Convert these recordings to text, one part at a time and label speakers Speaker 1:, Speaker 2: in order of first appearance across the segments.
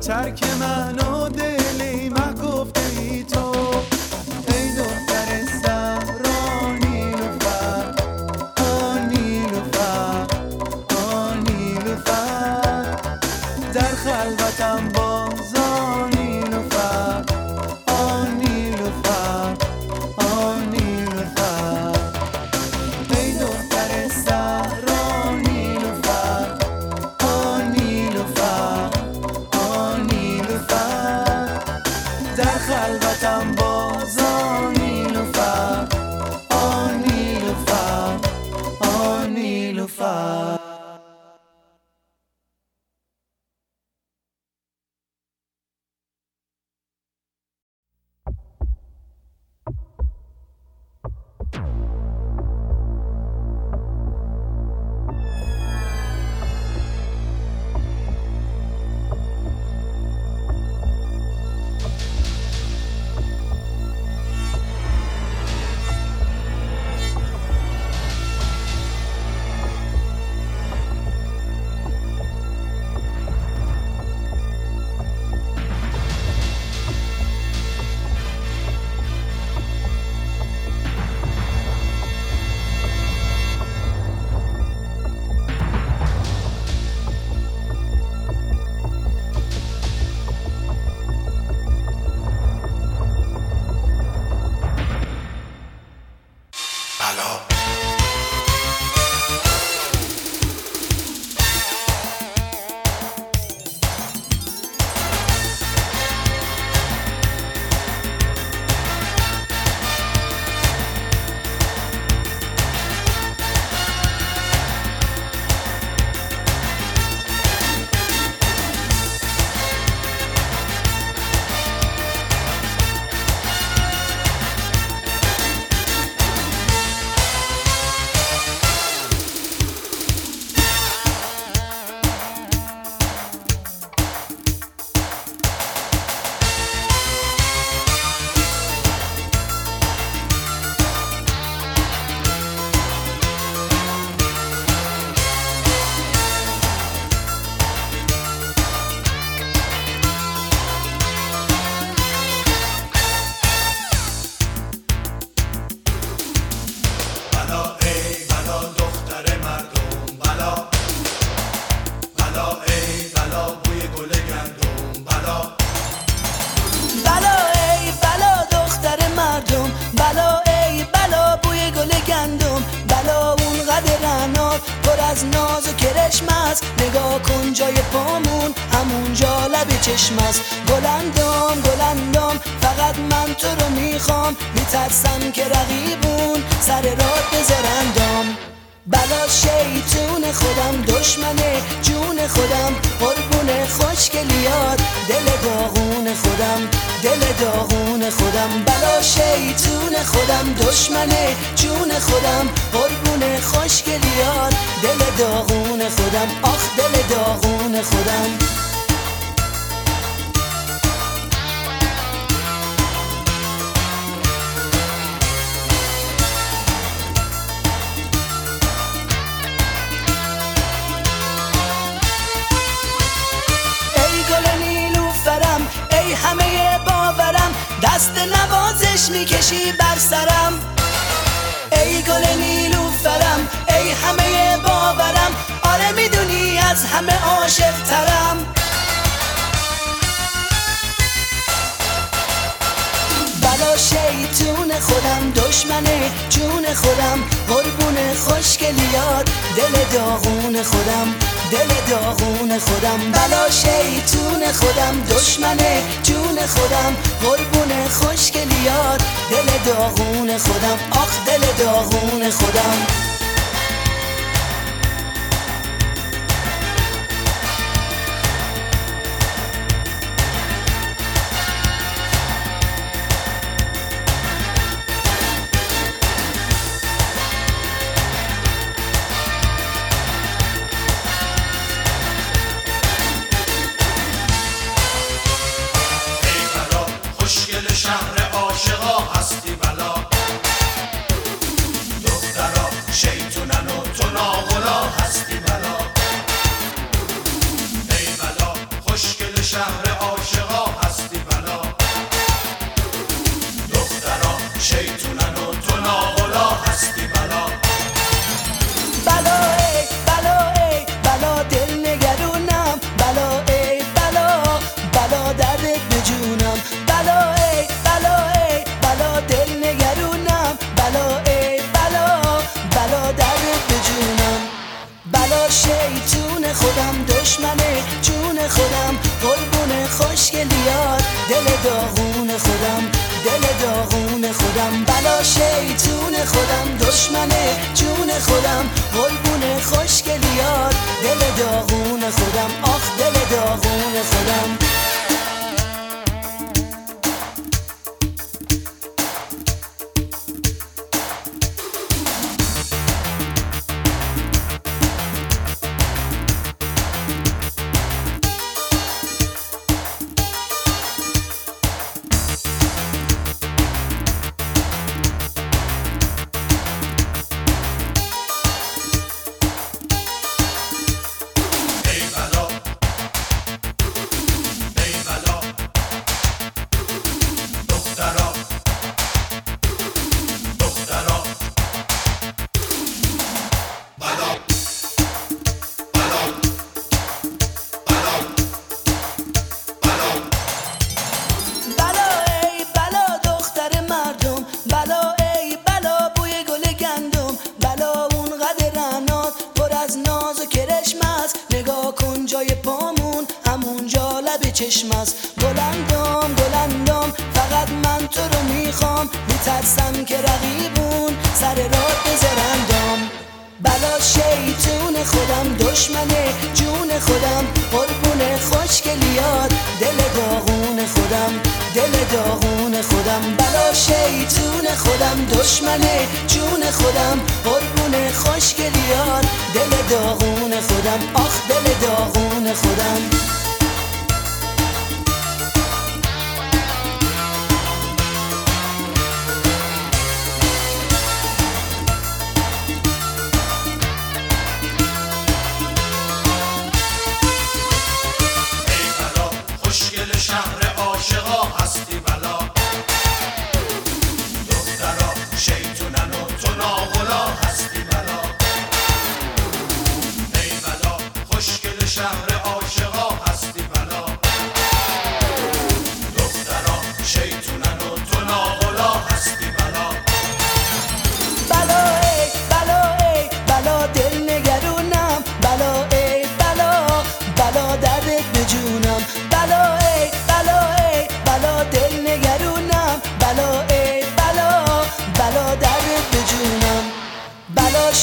Speaker 1: ترک من و
Speaker 2: شیطون خودم دشمنه جون خودم قربون خوشگلیات دل داغون خودم دل داغون خودم. بلا شیطون خودم دشمنه جون خودم قربون خوشگلیات دل داغون خودم. آخ دل داغون خودم.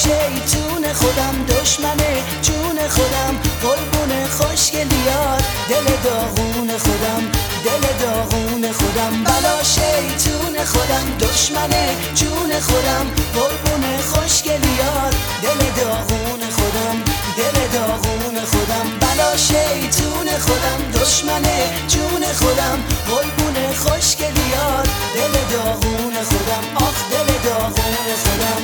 Speaker 2: شیطون خودم دشمنه، جون خودم قربون خوشگلیات دل داغون خودم دل داغون خودم. بلا شیطون خودم دشمنه، جون خودم قربون خوشگلیات دل داغون خودم دل داغون خودم.
Speaker 3: بلا
Speaker 2: شیطون خودم دشمنه، جون خودم قربون خوشگلیات دل داغون خودم آخ دل داغون خودم.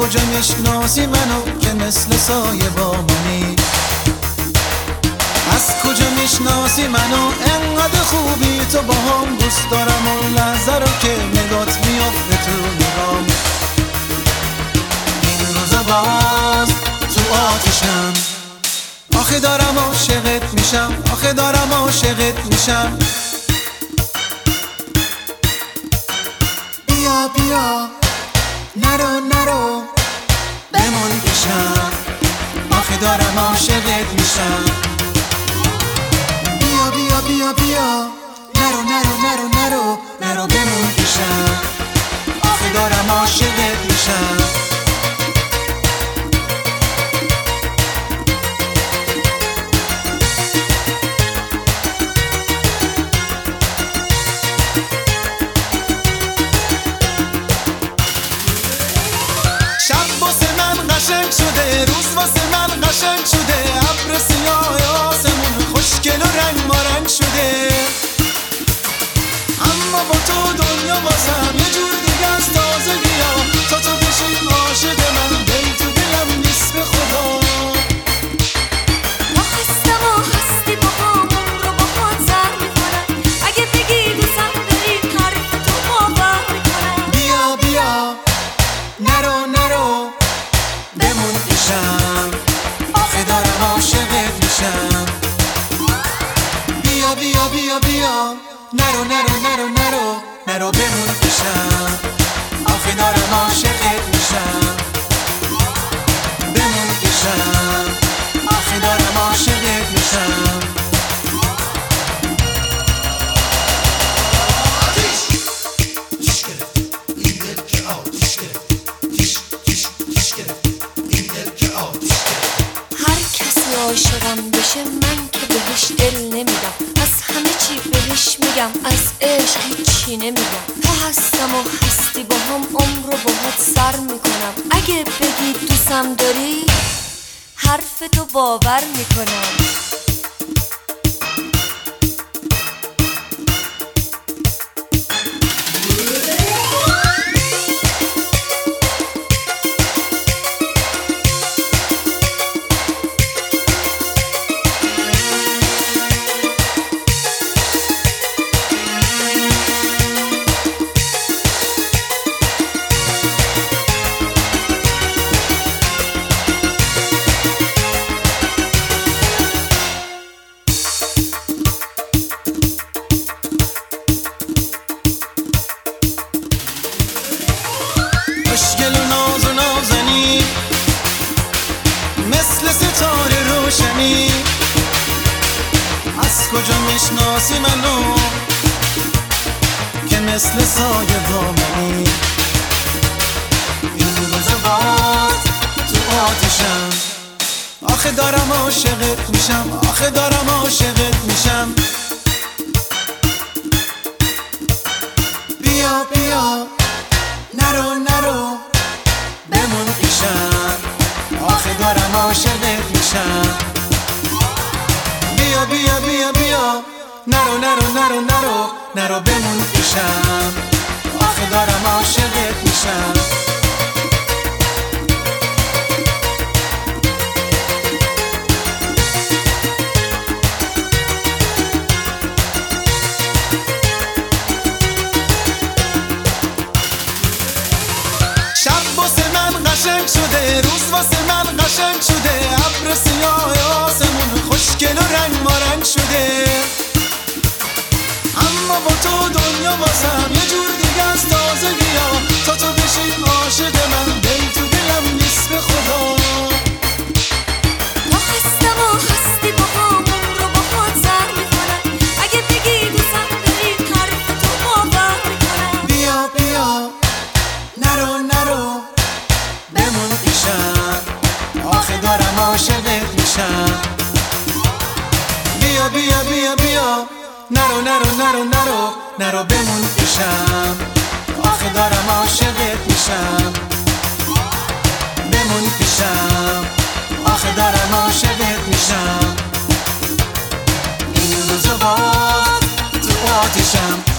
Speaker 1: کجا می‌شناسی منو که مثل سایه با منی؟ از کجا می‌شناسی منو انقدر خوبی؟ تو با هم دوست دارم اون لحظه رو که نگات میافته تو نگام. این روز باز تو آتشم. آخه دارم عاشقت میشم. آخه دارم عاشقت میشم. بیا بیا. نرو نرو. بمون پیشم آخه دارم عاشقت میشم. بیا بیا بیا بیا. نرو نرو نرو نرو. نرو بمون پیشم آخه دارم عاشقت میشم. روشن شده ابر سیاه آسمون خوشگل و رنگ مارنگ شده. اما با تو دنیا
Speaker 4: بازم نرو نرو نرو نرو نرو. نرو بمون پیشم آخه دارم عاشقت میشم. بمون پیشم
Speaker 1: باور می‌کنم.
Speaker 4: بازم. یه جور دیگه از تازگی ها. تا تو بشی عاشق من. دل تو دلم نیست به خدا. دارم بیا بیا نرو نرو نرو. نرو بمون پیشم آخه دارم عاشقت میشم. بمون پیشم آخه دارم عاشقت میشم. این روزو باز تو آتیشم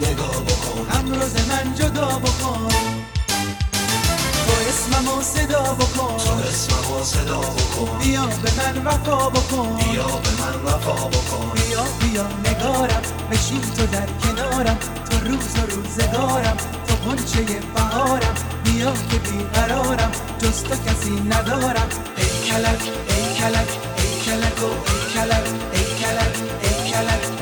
Speaker 4: نگاه بکن. امروز من جدا بکن.
Speaker 1: تو اسممو صدا بکن. تو اسممو صدا
Speaker 4: بکن. بیا به من وفا بکن. بیا به من وفا بکن. بیا بیا نگارم. بشین تو در کنارم. تو روز و روزگارم. تو گلچه بهارم. بیا که بیقرارم. جز تو کسی ندارم. ای کلک ای
Speaker 5: کلک
Speaker 1: ای کلک و
Speaker 3: ای کلک ای کلک
Speaker 1: ای کلک.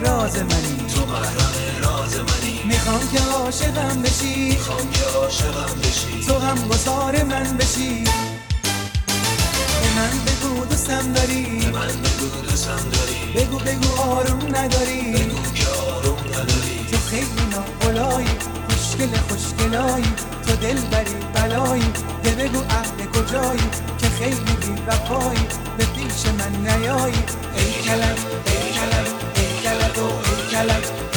Speaker 1: راز منی.
Speaker 3: تو محرم راز منی
Speaker 1: می‌خوام که عاشقم بشی.
Speaker 3: می‌خوام که عاشقم بشی
Speaker 1: تو هم بسار من بشی. به من بگو دوستم داری.
Speaker 3: به من بگو دوستم داری
Speaker 1: بگو بگو آروم نداری.
Speaker 3: بگو که آروم نداری
Speaker 1: تو خیلی ناقلایی خوشگل خوشگلایی. تو دل بری بلایی. به بگو عهد کجایی که خیلی بی وفایی به پیش من نیایی. ای کلم ای کلم. Shalom, shalom.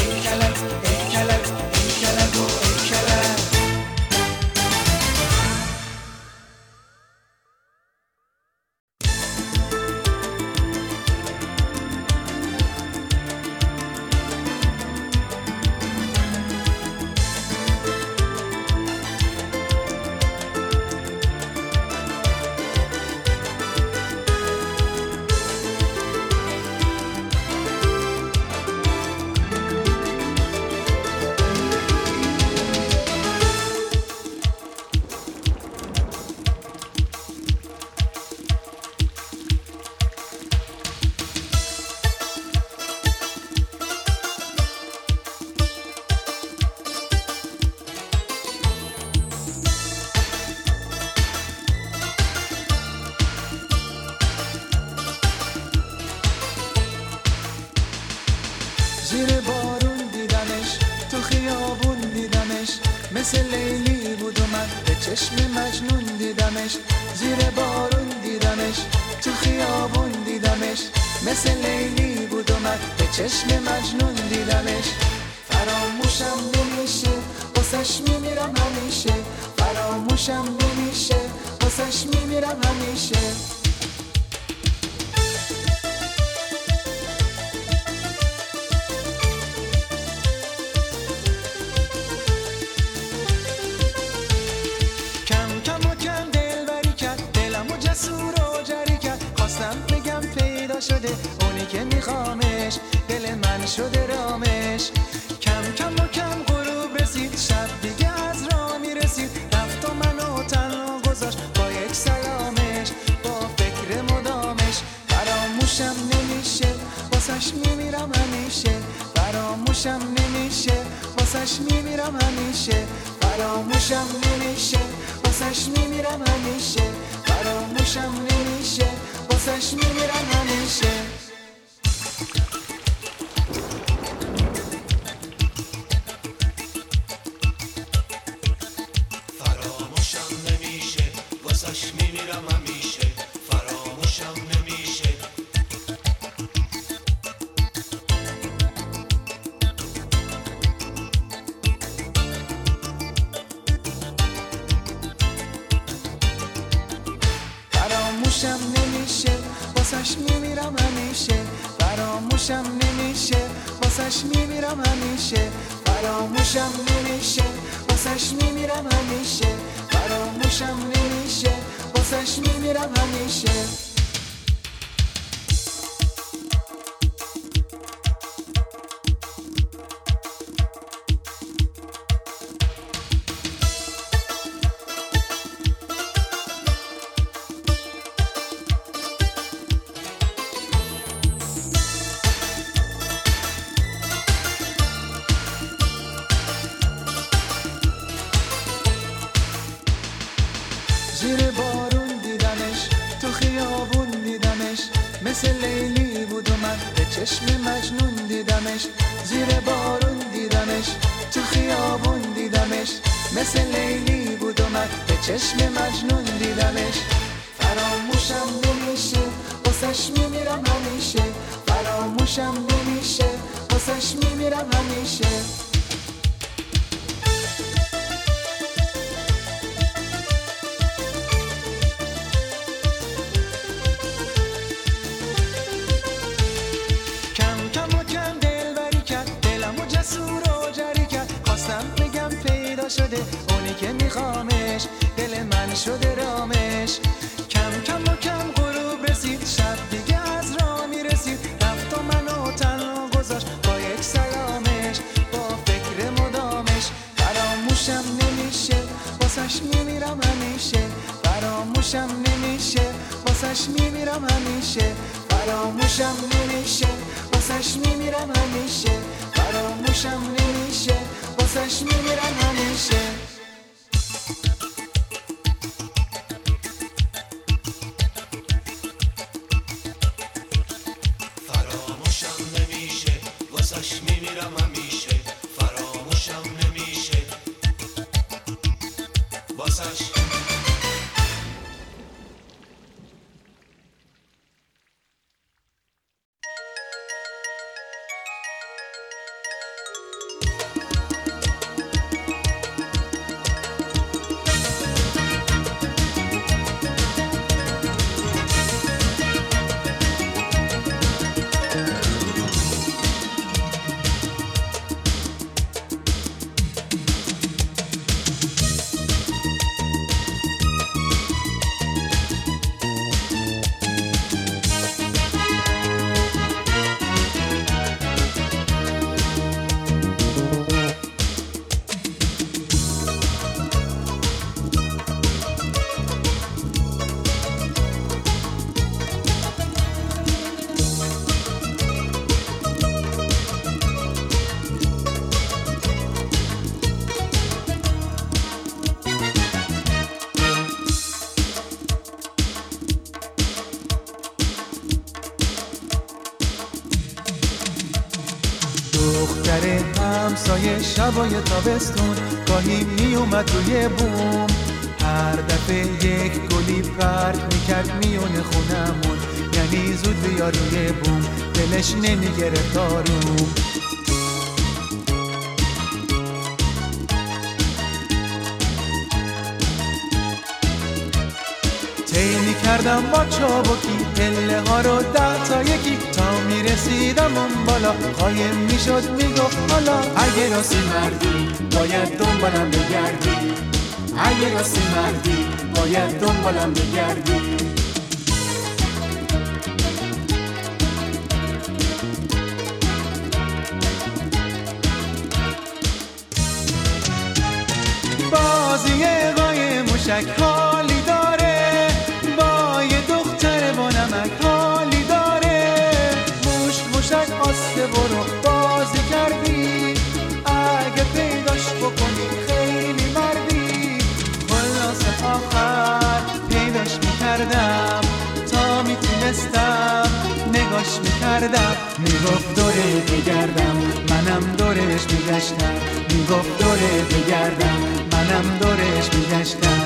Speaker 1: تو خیابون دیدمش؟ مثل لیلی بود و من به چشم مجنون دیدمش. فراموشم نمیشه واسش میمیرم همیشه. فراموشم نمیشه واسش میمیرم همیشه. should شبای تابستون گاهی میومد روی بوم. هر دفعه یک گلی پرت می‌کرد میونه خونمون. یعنی زود بیا روی بوم دلش نمی‌گرفت آروم طی می‌کردم با چابکی پله ها رو ده تا یکی تا می‌رسیدم اون بالا. قایم می‌شد می‌گفت حالا اگه راستی مردی باید دنبالم بگردی. اگه راستی مردی باید دنبالم بگردی. بازی قای موشک می‌گفت دوره بگردم منم دورش میگشتم. می‌گفت دوره بگردم منم دورش میگشتم.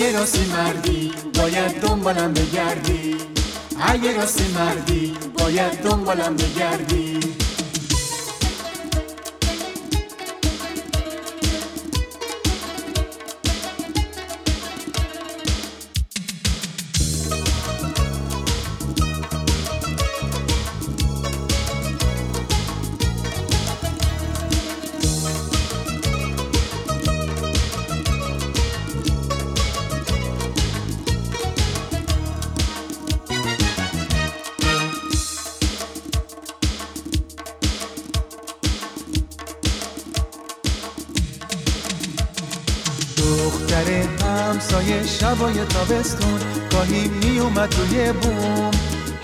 Speaker 1: اگه راستی مردی باید دنبالم بگردی. اگه راستی مردی باید دنبالم بگردی. تابستون گاهی میومد روی بوم.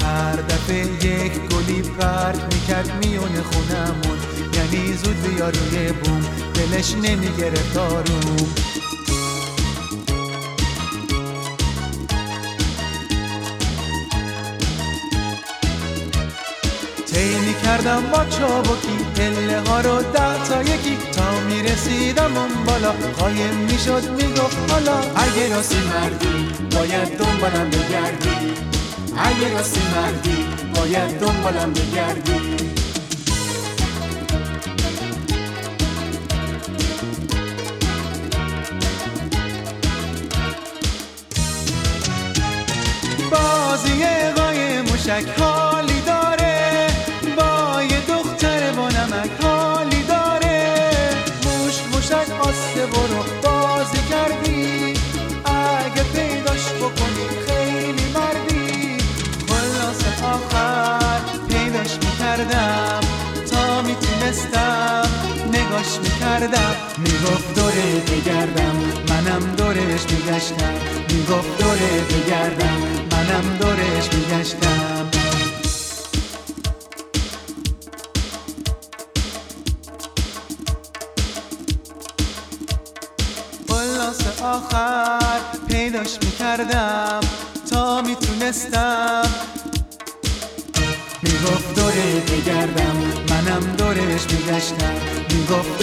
Speaker 1: هر دفعه یک گلی پرت می‌کرد میونه خونمون. یعنی زود بیا روی بوم دلش نمی‌گرفت آروم. طی می‌کردم با چابکی پله ها رو ده تا یکی تا می‌رسیدم اون بالا. قایم می‌شد می‌گفت حالا اگه راستی مردی باید دنبالم بگردی. اگه راستی مردی باید دنبالم بگردی. می‌گفت دوره بگردم منم دورش میگشتم. می‌گفت دوره بگردم منم دورش میگشتم. خلاص آخر پیداش می‌کردم تا می‌تونستم. می‌گفت دوره بگردم منم دورش میگشتم. می‌گفت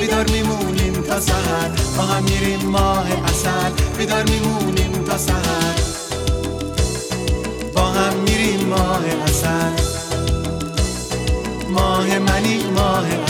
Speaker 1: بیدار میمونیم تا سحر. با هم میریم ماه اصل بیدار میمونیم تا سحر. با هم میریم ماه اصل ماه منی ماه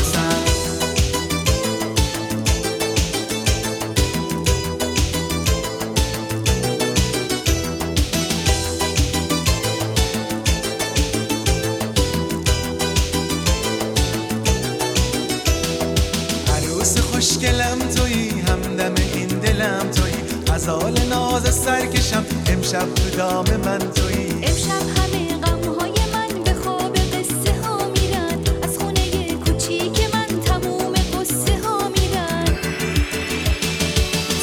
Speaker 1: سرکشم امشب تو دام من تویی.
Speaker 6: امشب همه غمهای من به خواب قصه ها میرن. از خونه کوچیک من تموم قصه ها میرن.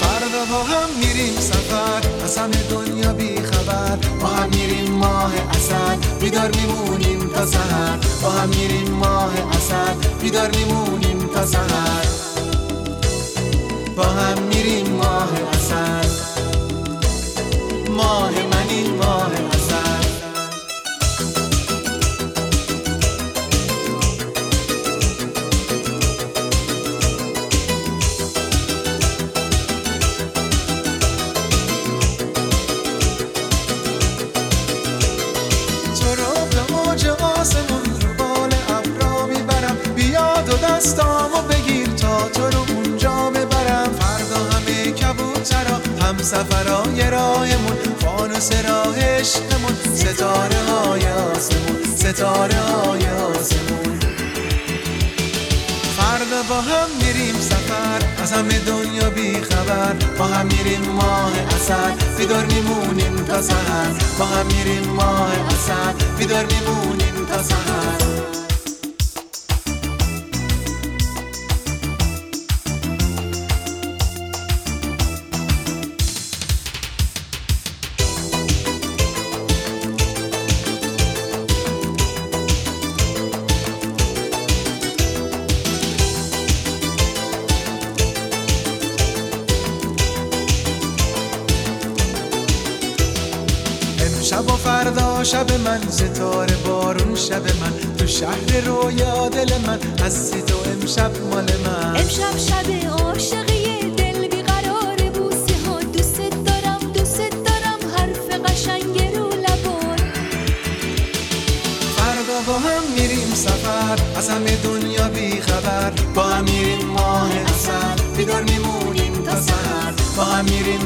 Speaker 1: فردا با هم میریم سفر. از همه دنیا بی خبر. با هم میریم ماه اصل بیدار میمونیم تا سحر. با هم میریم ماه اصل بیدار میمونیم تا سحر. با هم میریم ماه اصل ماه منی خبر. با هم میریم ماه اصل بیدار میمونیم تا سحر. با هم میریم ماه اصل بیدار میمونیم تا سحر. شب من ستاره بارون شب من. تو شهر رویا دل من هستی تو امشب مال من.
Speaker 6: امشب شب عاشقی دل بیقرار بوسه ها. دوست دارم دوست دارم حرف قشنگ رو لبات
Speaker 1: فردا با هم میریم سفر از همه دنیا بی خبر. با هم میریم ماه اصل بیدار میمونیم تا سحر با هم میریم